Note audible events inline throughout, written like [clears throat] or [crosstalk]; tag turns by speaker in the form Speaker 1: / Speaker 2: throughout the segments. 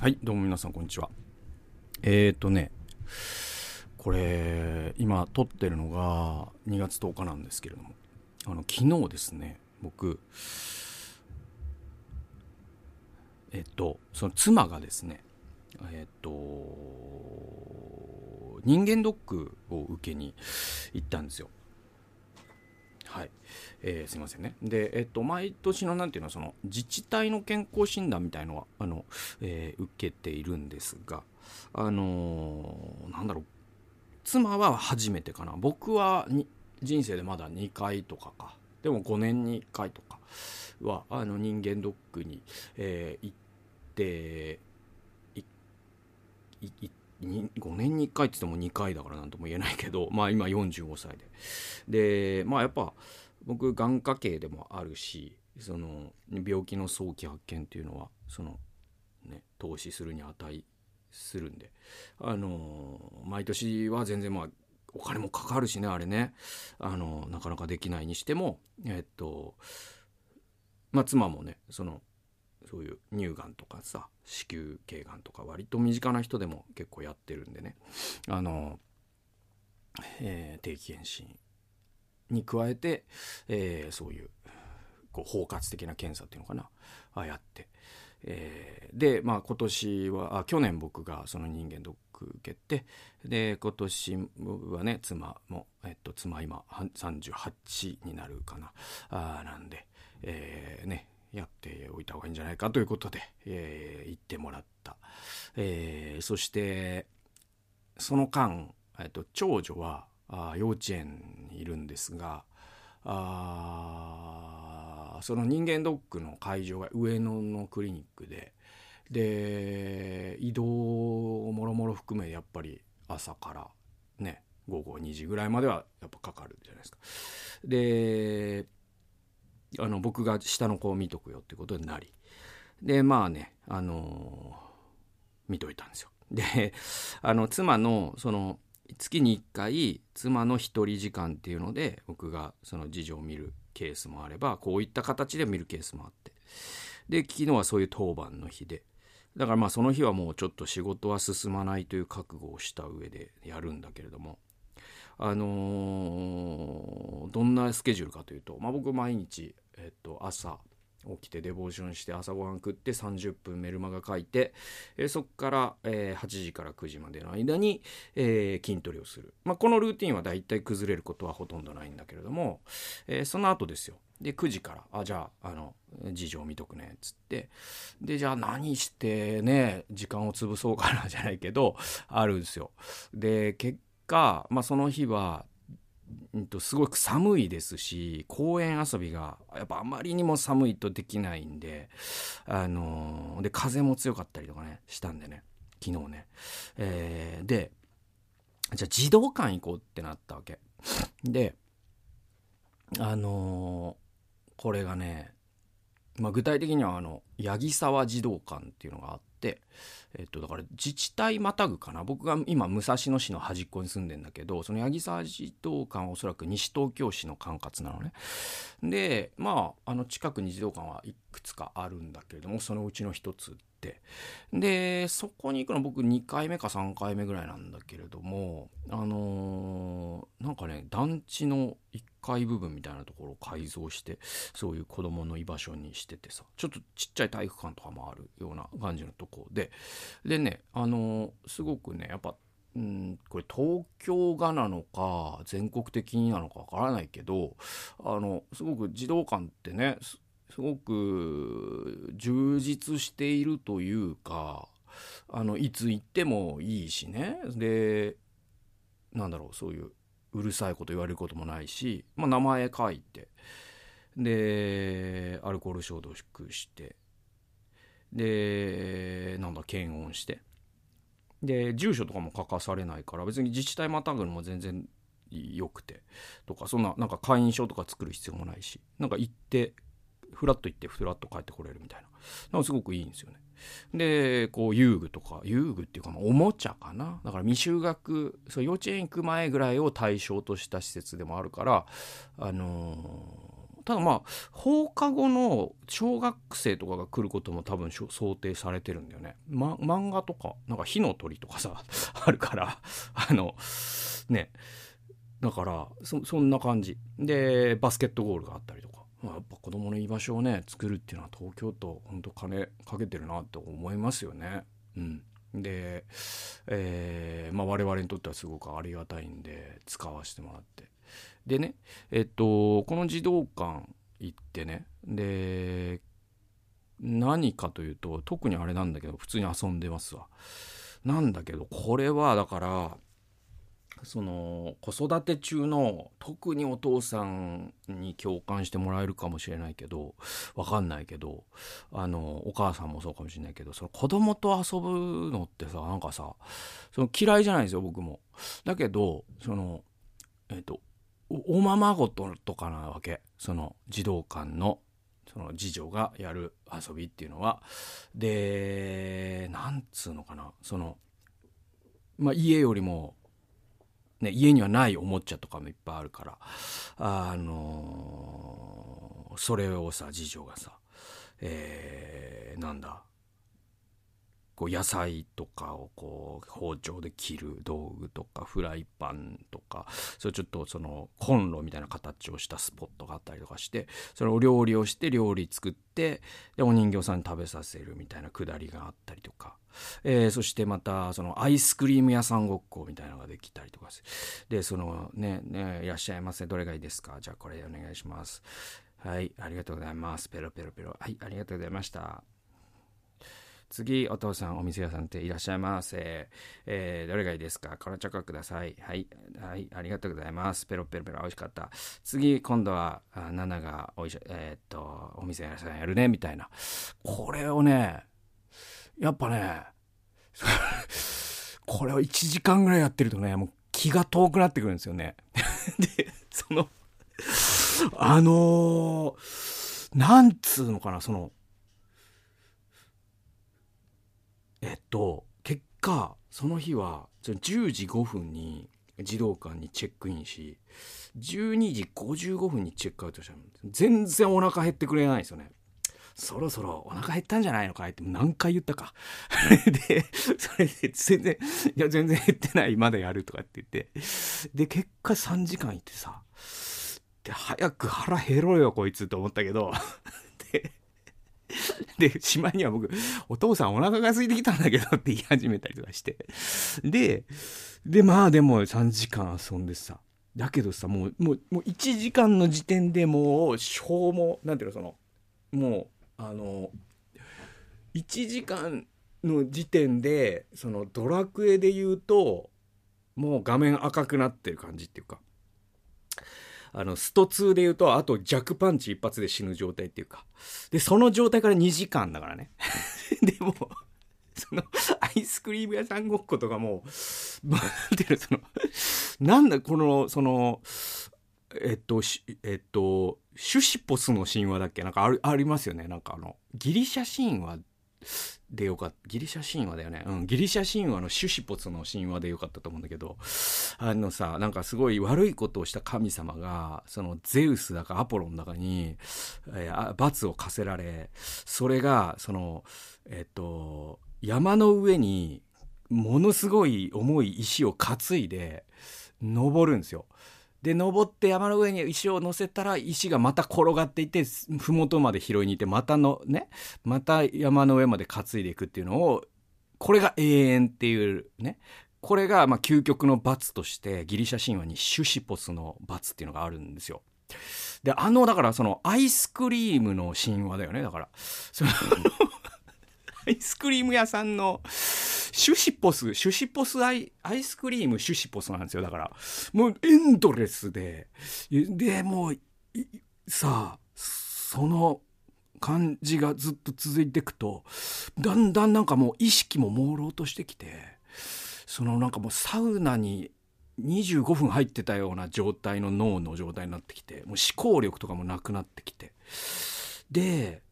Speaker 1: はい、どうも皆さんこんにちは。えーとね、これ、今撮ってるのが2月10日なんですけれども、あの、昨日ですね、僕、えっと、その妻がですね、えっと、人間ドックを受けに行ったんですよ。はい、えーすいませんね。で、えっと、毎年のなんていうの、その自治体の健康診断みたいのは、あの、えー受けているんですが、あのーなんだろう、妻は初めてかな。僕はに人生でまだ2回とかか。でも5年に1回とかは、あの、人間ドックに、えー行って、いいいに5年に1回って言っても2回だからなんとも言えないけど、[laughs] まあ今45歳で。で、まあやっぱ僕眼科系でもあるし、その病気の早期発見っていうのは、そのね、投資するに値するんで、あの、毎年は全然まあお金もかかるしね、あれね、あの、なかなかできないにしても、えっと、まあ妻もね、その、そういう乳がんとかさ子宮頸がんとか割と身近な人でも結構やってるんでね。あの、えー定期検診に加えて、えーそういうこう包括的な検査っていうのかな。あやって、えーでまあ今年はあ去年僕がその人間ドック受けてで今年はね妻も、えっと、妻今38になるかな。あなんで、えーねやっておいた方がいいんじゃないかということで、えー言ってもらった、えーそしてその間、えっと、長女はあ幼稚園にいるんですがあその人間ドックの会場が上野のクリニックでで移動をもろもろ含めやっぱり朝からね午後2時ぐらいまではやっぱかかるじゃないですか。であの僕が下の子を見とくよってことになり。でまあねあの見といたんですよ。で [laughs] あの妻のその月に1回妻の一人時間っていうので僕がその次女を見るケースもあればこういった形で見るケースもあって。で昨日はそういう当番の日で。だからまあその日はもうちょっと仕事は進まないという覚悟をした上でやるんだけれども。あのーどんなスケジュールかというと、まあ、僕毎日、えっと、朝起きてデボーションして朝ごはん食って30分メルマガ書いて、えーそこから、えー8時から9時までの間に、えー筋トレをする、まあ、このルーティンはだいたい崩れることはほとんどないんだけれども、えーその後ですよ。で9時から「あじゃああの事情見とくね」っつって。でじゃあ何してね時間を潰そうかなじゃないけどあるんですよ。で結果、まあ、その日はうんとすごく寒いですし公園遊びがやっぱあまりにも寒いとできないんであのーで風も強かったりとかねしたんでね昨日ね、えーでじゃあ児童館行こうってなったわけ。であのーこれがね、まあ、具体的にはあの八木沢児童館っていうのがあってえっと、だから自治体またぐかな。僕が今武蔵野市の端っこに住んでんだけどその八木沢児童館はおそらく西東京市の管轄なのね。でまああの近くに児童館はいくつかあるんだけれどもそのうちの一つってでそこに行くの僕2回目か3回目ぐらいなんだけれどもあのーなんかね団地の1階部分みたいなところを改造してそういう子供の居場所にしててさちょっとちっちゃい体育館とかもあるような感じのとこで。でねあのすごくねやっぱうんこれ東京がなのか全国的になのかわからないけどあのすごく児童館ってねすごく充実しているというかあのいつ行ってもいいしね。でなんだろうそういううるさいこと言われることもないし、まあ、名前書いてでアルコール消毒してでなんだ検温して。で住所とかも書かされないから別に自治体またぐのも全然よくて。とかそんななんか会員証とか作る必要もないし。なんか行ってフラッと行ってフラッと帰ってこれるみたいな。なんかすごくいいんですよね。でこう遊具とか遊具っていうかまおもちゃかな。だから未就学そう幼稚園行く前ぐらいを対象とした施設でもあるからあのーただまあ放課後の小学生とかが来ることも多分想定されてるんだよね、ま、漫画とかなんか火の鳥とかさ [laughs] あるからあのねだからそそんな感じ。でバスケットゴールがあったりとか、まあ、やっぱ子供の居場所をね作るっていうのは東京都本当金かけてるなと思いますよね。うん。で、えーまあ、我々にとってはすごくありがたいんで使わせてもらって。でねえっとこの児童館行ってねで何かというと特にあれなんだけど普通に遊んでますわなんだけどこれはだからその子育て中の特にお父さんに共感してもらえるかもしれないけどわかんないけどあのお母さんもそうかもしれないけどその子供と遊ぶのってさなんかさその嫌いじゃないですよ僕も。だけどそのえっ、とおままごととかなわけ。その児童館のその次女がやる遊びっていうのは。でなんつうのかな。そのまあ家よりもね、家にはないおもちゃとかもいっぱいあるから。あのー、それをさ次女がさ、えー、なんだこう野菜とかをこう包丁で切る道具とかフライパンとかそれちょっとそのコンロみたいな形をしたスポットがあったりとかしてそれを料理をして料理作ってでお人形さんに食べさせるみたいなくだりがあったりとか。えー、そしてまたそのアイスクリーム屋さんごっこみたいなのができたりとかでそのねねいらっしゃいませ。どれがいいですか？じゃあこれお願いします。はいありがとうございます。ペロペロペロ。はいありがとうございました。次、お父さん、お店屋さんっていらっしゃいませ。えー、どれがいいですか？このチョコください。はい。はい。ありがとうございます。ペロペロペロ、美味しかった。次、今度は、あナナがおいし、えー、っと、お店屋さんやるね、みたいな。これをね、やっぱね、[laughs] これを1時間ぐらいやってるとね、もう気が遠くなってくるんですよね。[laughs] で、その、あのー、なんつうのかな、その、えっと結果その日は10時5分に児童館にチェックインし12時55分にチェックアウトしたの。全然お腹減ってくれないですよね。そろそろお腹減ったんじゃないのかいって何回言ったか。[laughs] でそれで全然いや全然減ってないまだやるとかって言って。で結果3時間いってさで早く腹減ろうよこいつと思ったけど。[laughs] で [laughs] で、しまいには僕、お父さんお腹が空いてきたんだけどって言い始めたりとかして。で、で、まあでも3時間遊んでさ。だけどさ、もう、もう、もう1時間の時点でもう消耗、なんていうの、その、もう、あの、1時間の時点で、そのドラクエで言うと、もう画面赤くなってる感じっていうか。あの、スト2で言うと、あと弱パンチ一発で死ぬ状態っていうか。で、その状態から2時間だからね。[laughs] でも、その、アイスクリーム屋さんごっことかも、なんていうの、その、なんだ、この、その、えっと、えっと、シュシポスの神話だっけ？なんかあありますよね。なんかあの、ギリシャ神話でよかった。ギリシャ神話だよね。うん。ギリシャ神話のシュシポツの神話でよかったと思うんだけど、あのさ、なんかすごい悪いことをした神様が、そのゼウスだかアポロンだかに、えー、罰を課せられ、それが、その、えっと、山の上に、ものすごい重い石を担いで、登るんですよ。で登って山の上に石を乗せたら石がまた転がっていって麓まで拾いに行ってまたのねまた山の上まで担いでいくっていうのをこれが永遠っていうねこれがまあ究極の罰としてギリシャ神話にシュシポスの罰っていうのがあるんですよ。であのだからそのアイスクリームの神話だよねだからその [laughs] アイスクリーム屋さんのシュシポス、シュシポスアイアイスクリームシュシポスなんですよ。だから、もうエンドレスで、で、もう、さあ、その感じがずっと続いていくと、だんだんなんかもう意識も朦朧としてきて、そのなんかもうサウナに25分入ってたような状態の脳の状態になってきて、もう思考力とかもなくなってきて。で、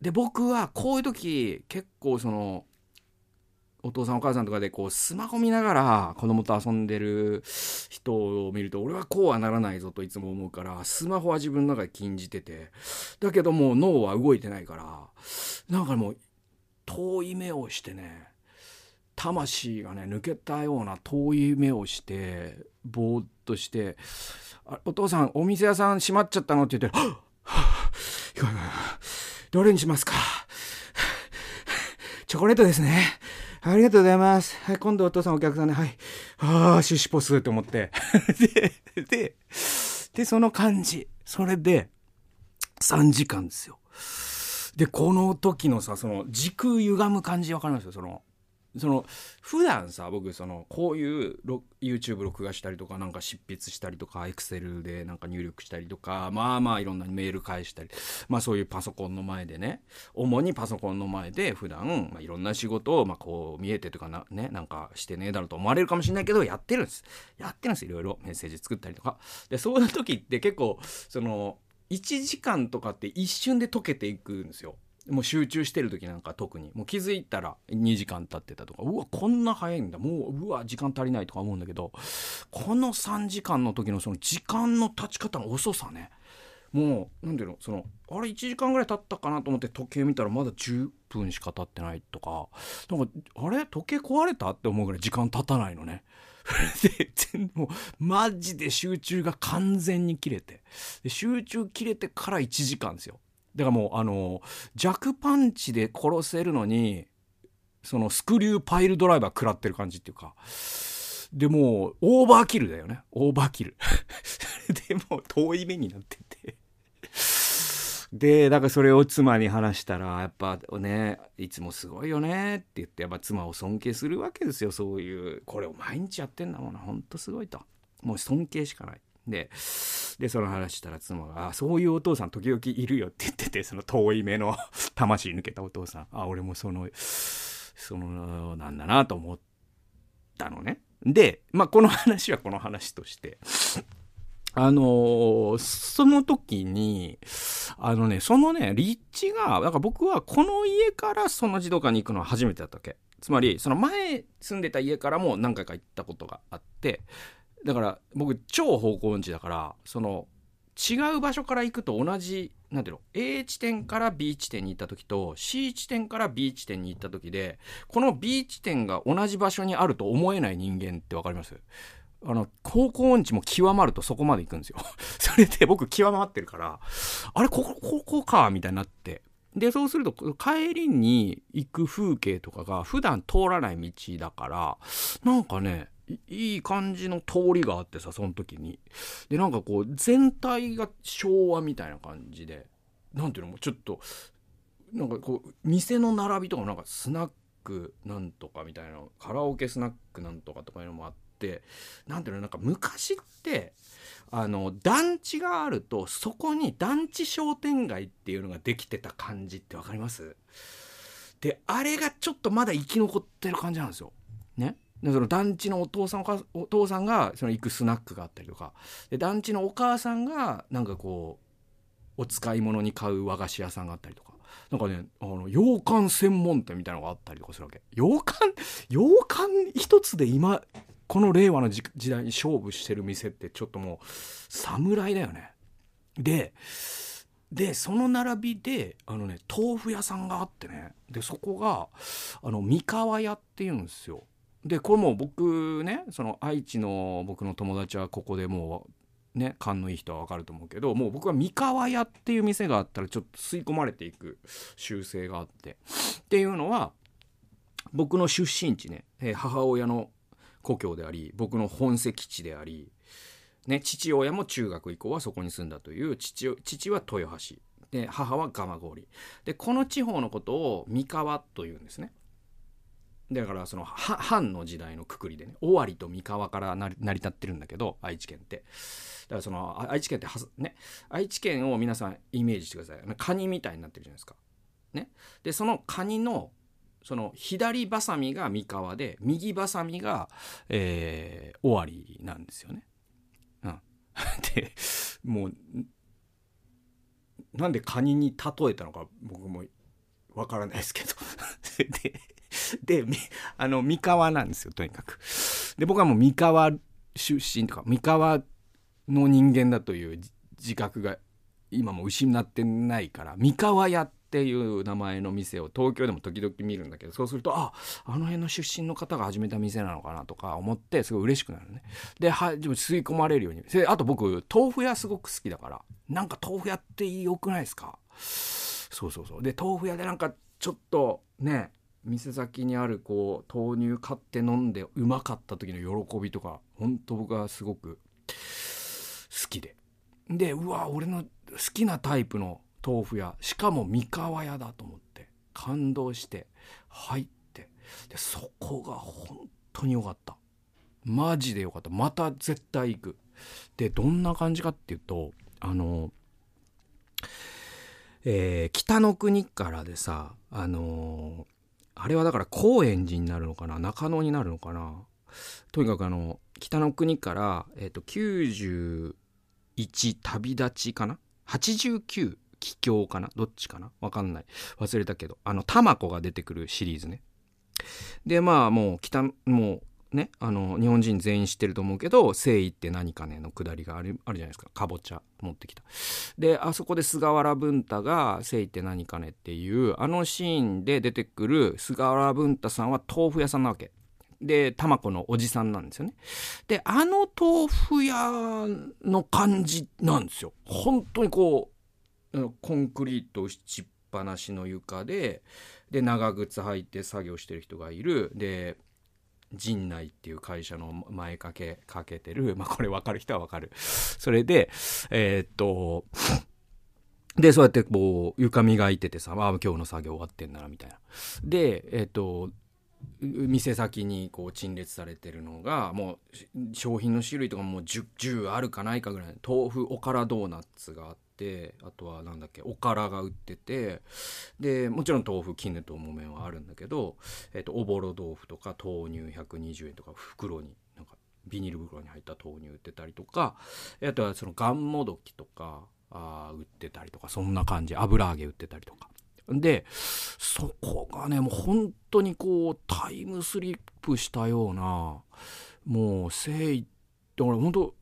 Speaker 1: で、僕はこういう時結構その、お父さんお母さんとかでこうスマホ見ながら子供と遊んでる人を見ると俺はこうはならないぞといつも思うからスマホは自分の中で禁じててだけどもう脳は動いてないからなんかもう遠い目をしてね魂がね抜けたような遠い目をしてぼーっとして「お父さんお店屋さん閉まっちゃったの?」って言って「はあどれにしますかチョコレートですね。ありがとうございます。はい、今度お父さんお客さんで。はい。ああ、シュシュポスって思って。[laughs] で、で、で、その感じ。それで、3時間ですよ。で、この時のさ、その、時空歪む感じわかります？よ。その、その普段さ僕そのこういう YouTube 録画したりとかなんか執筆したりとか Excel でなんか入力したりとかまあまあいろんなメール返したりまあそういうパソコンの前でね主にパソコンの前で普段まあいろんな仕事をまあこう見えてとかなねなんかしてねえだろうと思われるかもしれないけどやってるんです。やってるんですいろいろ。メッセージ作ったりとか。でそういう時って結構その1時間とかって一瞬で解けていくんですよ。もう集中してる時なんか特に。もう気づいたら2時間経ってたとか。うわこんな早いんだ。もううわ時間足りないとか思うんだけど。この3時間の時のその時間の経ち方の遅さね。もう何ていうのそのあれ1時間ぐらい経ったかなと思って時計見たらまだ10分しか経ってないとか。なんかあれ？時計壊れた？って思うぐらい時間経たないのね。[laughs] でもうマジで集中が完全に切れて。集中切れてから1時間ですよ。だからもうあの弱パンチで殺せるのにそのスクリューパイルドライバー食らってる感じっていうか。でもうオーバーキルだよね。オーバーキル。[laughs] でも遠い目になってて。でだからそれを妻に話したらやっぱねいつもすごいよねって言ってやっぱ妻を尊敬するわけですよ。そういうこれを毎日やってんだもんな。ほんとすごいと。もう尊敬しかない。で、で、その話したら妻が、あ、そういうお父さん時々いるよって言ってて、その遠い目の [laughs] 魂抜けたお父さん。あ、俺もその、その、なんだなと思ったのね。で、まあ、この話は [laughs] この話として、あのー、その時に、あのね、そのね、立地が、だか僕はこの家からその児童館に行くのは初めてだったわけ。つまり、その前住んでた家からも何回か行ったことがあって、だから僕超方向音痴だからその違う場所から行くと同じなんていうの A 地点から B 地点に行った時と C 地点から B 地点に行った時でこの B 地点が同じ場所にあると思えない人間って分かります？あの、方向音痴も極まるとそこまで行くんですよ。[laughs] それで僕極まってるから、あれ、ここ、ここか、みたいになって。で、そうすると、帰りに行く風景とかが普段通らない道だから、なんかね、いい感じの通りがあってさその時にでなんかこう全体が昭和みたいな感じで何ていうのもちょっとなんかこう店の並びとかもなんかスナックなんとかみたいなカラオケスナックなんとかとかいうのもあって何ていうのなんか昔ってあの団地があるとそこに団地商店街っていうのができてた感じって分かります？であれがちょっとまだ生き残ってる感じなんですよ。ね？でその団地のお父さんお父さんがその行くスナックがあったりとか。で団地のお母さんがなんかこうお使い物に買う和菓子屋さんがあったりとか。なんかねあの洋館専門店みたいなのがあったりとかするわけ。洋館洋館一つで今この令和の時代に勝負してる店ってちょっともう侍だよね。ででその並びであのね豆腐屋さんがあってね。でそこがあの三河屋っていうんですよ。でこれも僕ねその愛知の僕の友達はここでもうね勘のいい人は分かると思うけどもう僕は三河屋っていう店があったらちょっと吸い込まれていく習性があって。っていうのは僕の出身地ね。母親の故郷であり僕の本籍地であり、ね、父親も中学以降はそこに住んだという父父は豊橋。で母は蒲郡。でこの地方のことを三河というんですね。だからその藩の時代のくくりでね尾張と三河から成り立ってるんだけど愛知県って。だからその愛知県ってはね。愛知県を皆さんイメージしてください。カニみたいになってるじゃないですか。ね。でそのカニのその左バサミが三河で右バサミが、えー、尾張なんですよね。うん、[laughs] でもうなんでカニに例えたのか僕もわからないですけど。[laughs] で [laughs] で、あの、三河なんですよ、とにかく。で、僕はもう三河出身とか、三河の人間だという自覚が今も失ってないから、三河屋っていう名前の店を東京でも時々見るんだけど、そうすると、あ、あの辺の出身の方が始めた店なのかなとか思って、すごい嬉しくなるね。で、は、でも吸い込まれるように。で、あと僕、豆腐屋すごく好きだから、なんか豆腐屋って良くないですか？そうそうそう。で、豆腐屋でなんかちょっとね、店先にあるこう豆乳買って飲んでうまかった時の喜びとか本当僕はすごく好きで。でうわ俺の好きなタイプの豆腐屋しかも三河屋だと思って感動して入ってでそこが本当に良かった。マジで良かった。また絶対行く。でどんな感じかっていうとあのえー、北の国からでさあのーあれはだから高円寺になるのかな？中野になるのかな？とにかくあの、北の国から、えっ、ー、と、91旅立ちかな ?89 帰郷かな？どっちかな？わかんない。忘れたけど。あの、タマコが出てくるシリーズね。で、まあもう北、もうね、あの、日本人全員知ってると思うけど、誠意って何かねのくだりがある、あるじゃないですか。かぼちゃ持ってきた。で、あそこで菅原文太が誠意って何かねっていう、あのシーンで出てくる菅原文太さんは豆腐屋さんなわけ。で、玉子のおじさんなんですよね。で、あの豆腐屋の感じなんですよ。本当にこう、コンクリート打ちっぱなしの床で、で、長靴履いて作業してる人がいる。で、陣内っていう会社の前掛けかけてる、[laughs] まあこれ分かる人は分かる。[laughs] それで、えー、っと、で、そうやってこう、床磨いててさ、まあ今日の作業終わってんならみたいな。で、えー、っと、店先にこう陳列されてるのがもう商品の種類とかもう 10, 10あるかないかぐらい豆腐おからドーナツがあってあとはなんだっけおからが売っててでもちろん豆腐絹と木綿はあるんだけど、えっと、おぼろ豆腐とか豆乳120円とか袋になんかビニール袋に入った豆乳売ってたりとかあとはそのがんもどきとかあ売ってたりとかそんな感じ油揚げ売ってたりとかでそこがねもう本当にこうタイムスリップしたようなもう誠意だから本当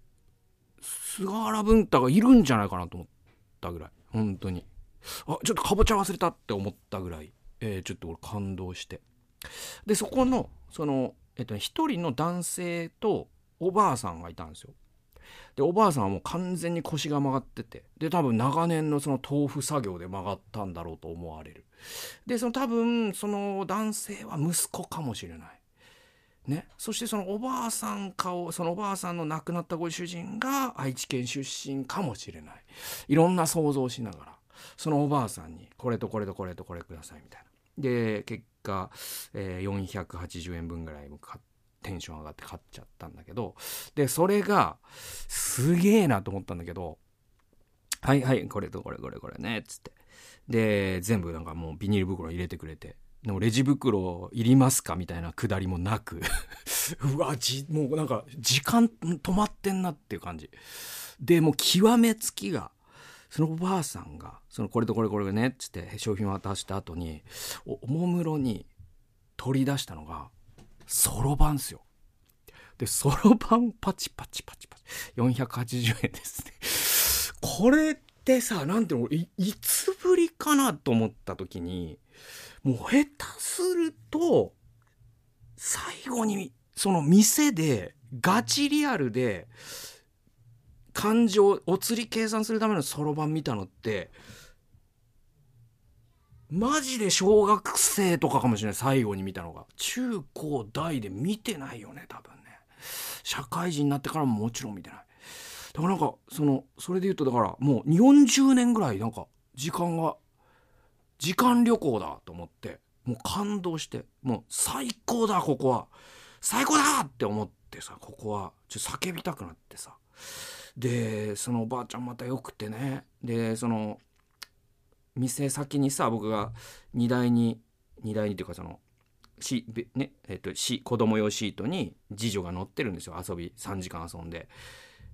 Speaker 1: 菅原文太がいるんじゃないかなと思っ。ったぐらい。本当に。あちょっとかぼちゃ忘れたって思ったぐらい、えー、ちょっと俺感動して。でそこのそのえっと一人の男性とおばあさんがいたんですよ。でおばあさんはもう完全に腰が曲がってて。で多分長年のその豆腐作業で曲がったんだろうと思われる。でその多分その男性は息子かもしれない。ね、そしてそのおばあさん顔そのおばあさんの亡くなったご主人が愛知県出身かもしれない。いろんな想像をしながらそのおばあさんにこれとこれとこれとこれくださいみたいな。で結果、えー、480円分ぐらいテンション上がって買っちゃったんだけどでそれがすげえなと思ったんだけどはいはいこれとこれこれこれねっつって。で全部なんかもうビニール袋入れてくれて。でもレジ袋いりますかみたいなくだりもなく。[laughs] うわじもうなんか時間止まってんなっていう感じ。でもう極めつきがそのおばあさんがそのこれとこれこれがねっつって商品を渡した後におもむろに取り出したのがそろばんっすよ。でそろばんパチパチパチパチ。480円ですねこれってさなんていうのいいつぶりかなと思った時にもう下手すると、最後に、その店で、ガチリアルで、感情、お釣り計算するためのそろばん見たのって、マジで小学生とかかもしれない、最後に見たのが。中高大で見てないよね、多分ね。社会人になってからももちろん見てない。だからなんか、その、それで言うと、だからもう40年ぐらいなんか、時間が時間旅行だと思ってもう感動してもう最高だここは。最高だって思ってさここは。ちょっと叫びたくなってさ。でそのおばあちゃんまたよくてね。でその店先にさ僕が荷台に荷台にっていうかそのしねえっとし子供用シートに次女が乗ってるんですよ。遊び3時間遊んで。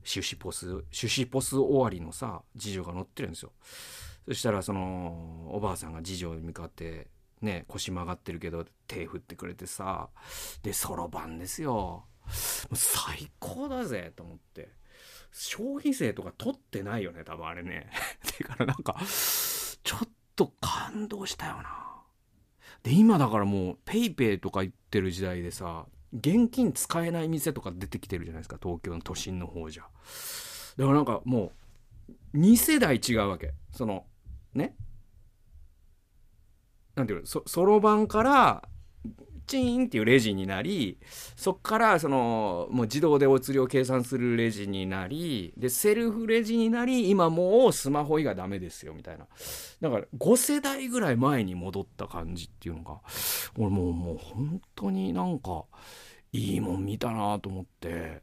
Speaker 1: シュシポスシュシポス終わりのさ次女が乗ってるんですよ。そしたらそのおばあさんが次女に向かってね腰曲がってるけど手振ってくれてさでそろばんですよ。最高だぜと思って。消費税とか取ってないよね多分あれね。[laughs] だからなんかちょっと感動したよな。で今だからもう PayPay とか言ってる時代でさ現金使えない店とか出てきてるじゃないですか東京の都心の方じゃ。だからなんかもう2世代違うわけ。そのね。なんていうのそろばんからチーンっていうレジになりそっからそのもう自動でお釣りを計算するレジになりでセルフレジになり今もうスマホ以外ダメですよみたいな。だから5世代ぐらい前に戻った感じっていうのが俺もうもう本当になんかいいもん見たなと思って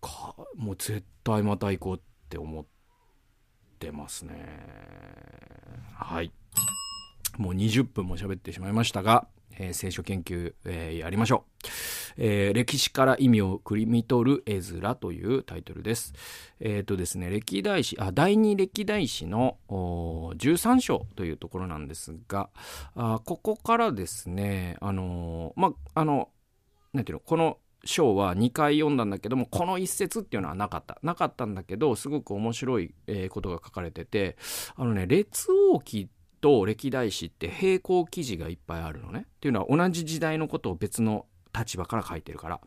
Speaker 1: かもう絶対また行こうって思って。ますね。はい。もう20分も喋ってしまいましたがえー、聖書研究、えー、やりましょう、えー、歴史から意味をくりみ取る絵面というタイトルです。えっ、ー、とですね、歴代史、あ、第二歴代史の13章というところなんですが、あここからですね、あのま、あの、なんていうの、この章は2回読んだんだけどもこの一節っていうのはなかったなかったんだけどすごく面白い、え、ことが書かれててあのね列王記と歴代史って並行記事がいっぱいあるのね。っていうのは同じ時代のことを別の立場から書いてるから。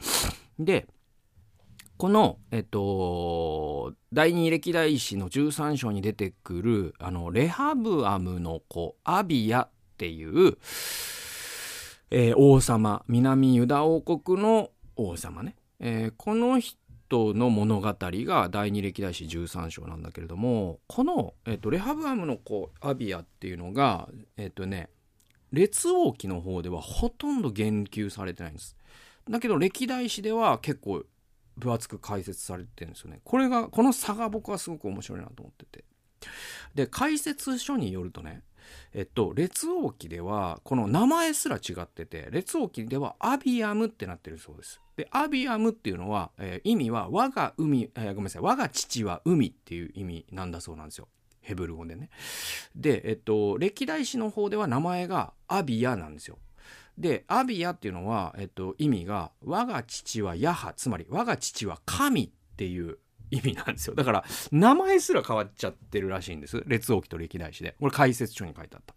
Speaker 1: で、この、えっと、第二歴代史の13章に出てくる、あの、レハブアムの子、アビヤっていう、えー、王様、南ユダ王国の王様ね。えー、この人の物語が第二歴代史13章なんだけれどもこの、えっと、レハブアムの子アビアっていうのがえっとね列王記の方ではほとんど言及されてないんです。だけど歴代史では結構分厚く解説されてるんですよね。これがこの差が僕はすごく面白いなと思ってて。で解説書によるとねえっと、列王記では、この名前すら違ってて、列王記ではアビアムってなってるそうです。で、アビアムっていうのは、えー、意味は、我が海、えー、ごめんなさい、我が父は海っていう意味なんだそうなんですよ。ヘブル語でね。で、えっと、歴代史の方では名前がアビアなんですよ。で、アビアっていうのは、えっと、意味が、我が父はヤハ、つまり、我が父は神っていう意味なんですよ。だから、名前すら変わっちゃってるらしいんです。列王記と歴代史で。これ解説書に書いてあった。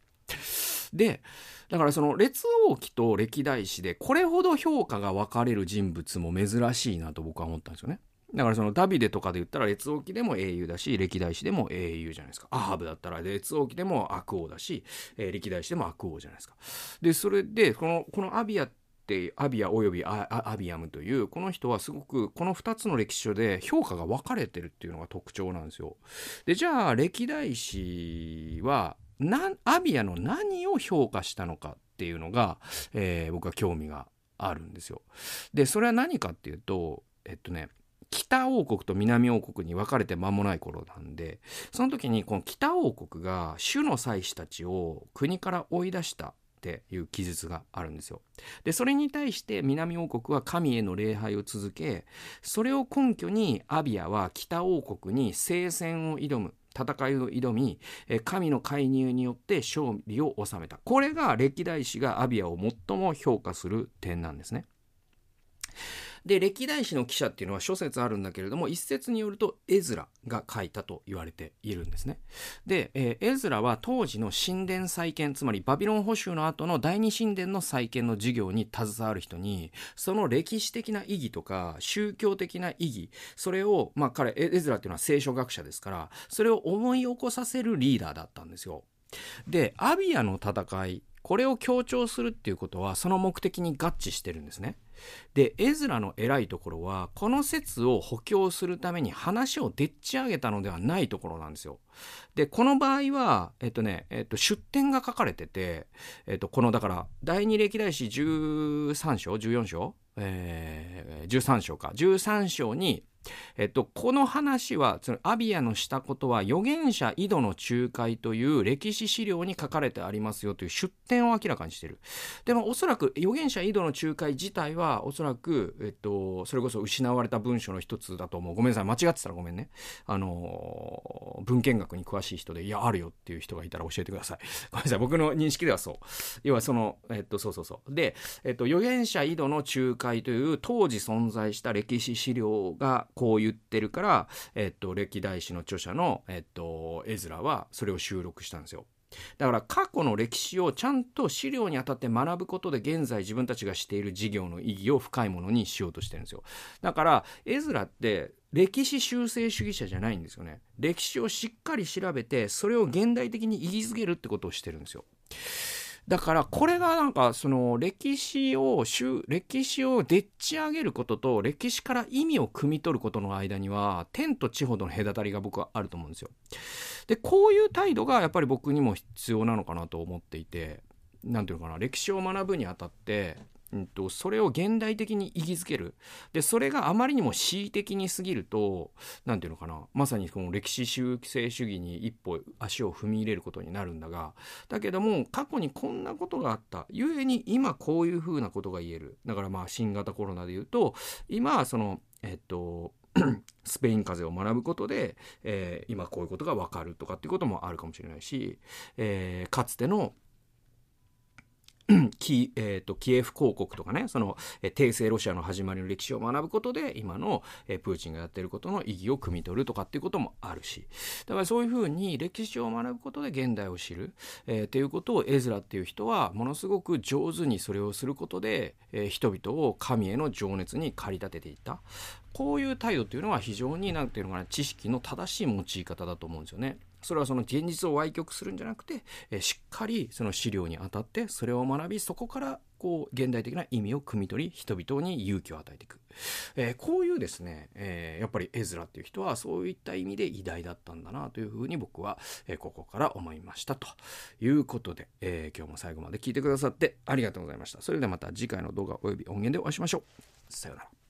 Speaker 1: で、だからその列王記と歴代史でこれほど評価が分かれる人物も珍しいなと僕は思ったんですよね。だからそのダビデとかで言ったら列王記でも英雄だし歴代史でも英雄じゃないですかアハブだったら列王記でも悪王だし、え、歴代史でも悪王じゃないですかでそれでこのこのアビアってアビアおよびアビアムというこの人はすごくこの2つの歴史書で評価が分かれてるっていうのが特徴なんですよでじゃあ歴代史はなアビアの何を評価したのかっていうのが、えー、僕は興味があるんですよ。でそれは何かっていうとえっとね北王国と南王国に分かれて間もない頃なんでその時にこの北王国が主の祭司たちを国から追い出したっていう記述があるんですよ。でそれに対して南王国は神への礼拝を続けそれを根拠にアビアは北王国に聖戦を挑む戦いを挑み神の介入によって勝利を収めたこれが歴代史がアビアを最も評価する点なんですね。で歴代史の記者っていうのは諸説あるんだけれども一説によるとエズラが書いたと言われているんですね。で、えー、エズラは当時の神殿再建つまりバビロン捕囚の後の第二神殿の再建の事業に携わる人にその歴史的な意義とか宗教的な意義それをまあ彼エズラっていうのは聖書学者ですからそれを思い起こさせるリーダーだったんですよ。でアビアの戦いこれを強調するっていうことはその目的に合致してるんですね。でエズラの偉いところはこの説を補強するために話をでっち上げたのではないところなんですよ。でこの場合は、えっとねえっと、出典が書かれてて、えっと、このだから第二歴代史13章14章、えー、13章か13章にえっと、この話はそのアビアのしたことは預言者井戸の仲介という歴史資料に書かれてありますよという出典を明らかにしてる。でもおそらく預言者井戸の仲介自体はおそらく、えっと、それこそ失われた文書の一つだと思う。ごめんなさい間違ってたらごめんね。あの文献学に詳しい人でいやあるよっていう人がいたら教えてください。[laughs] ごめんなさい僕の認識ではそう。要はそのえっとそうそうそう。で、えっと、預言者井戸の仲介という当時存在した歴史資料がこう言ってるから、えっと、歴代史の著者の、えっと、エズラはそれを収録したんですよ。だから過去の歴史をちゃんと資料にあたって学ぶことで現在自分たちがしている事業の意義を深いものにしようとしてるんですよ。だからエズラって歴史修正主義者じゃないんですよね。歴史をしっかり調べてそれを現代的に意義づけるってことをしてるんですよ。だからこれがなんかその歴史を歴史をでっち上げることと歴史から意味を汲み取ることの間には天と地ほどの隔たりが僕はあると思うんですよ。でこういう態度がやっぱり僕にも必要なのかなと思っていて何て言うのかな歴史を学ぶにあたってんと、それを現代的に意義づける。でそれがあまりにも恣意的に過ぎると何ていうのかな。まさにこの歴史修正主義に一歩足を踏み入れることになるんだが。だけども過去にこんなことがあった。ゆえに今こういうふうなことが言える。だからまあ新型コロナで言うと今そのえっと [clears throat] スペイン風邪を学ぶことで、えー、今こういうことが分かるとかっていうこともあるかもしれないし、えー、かつての [clears throat] キ,、えーと、キエフ公国とかねその、えー、帝政ロシアの始まりの歴史を学ぶことで今の、えー、プーチンがやってることの意義を汲み取るとかっていうこともあるしだからそういうふうに歴史を学ぶことで現代を知る、えー、っていうことをエズラっていう人はものすごく上手にそれをすることで、えー、人々を神への情熱に駆り立てていったこういう態度っていうのは非常に何ていうのかな知識の正しい用い方だと思うんですよね。それはその現実を歪曲するんじゃなくて、えしっかりその資料にあたってそれを学びそこからこう現代的な意味を汲み取り人々に勇気を与えていく、えー、こういうですね、えー、やっぱりエズラっていう人はそういった意味で偉大だったんだなというふうに僕は、えー、ここから思いましたということで、え今日も最後まで聞いてくださってありがとうございました。それではまた次回の動画および音源でお会いしましょう。さようなら。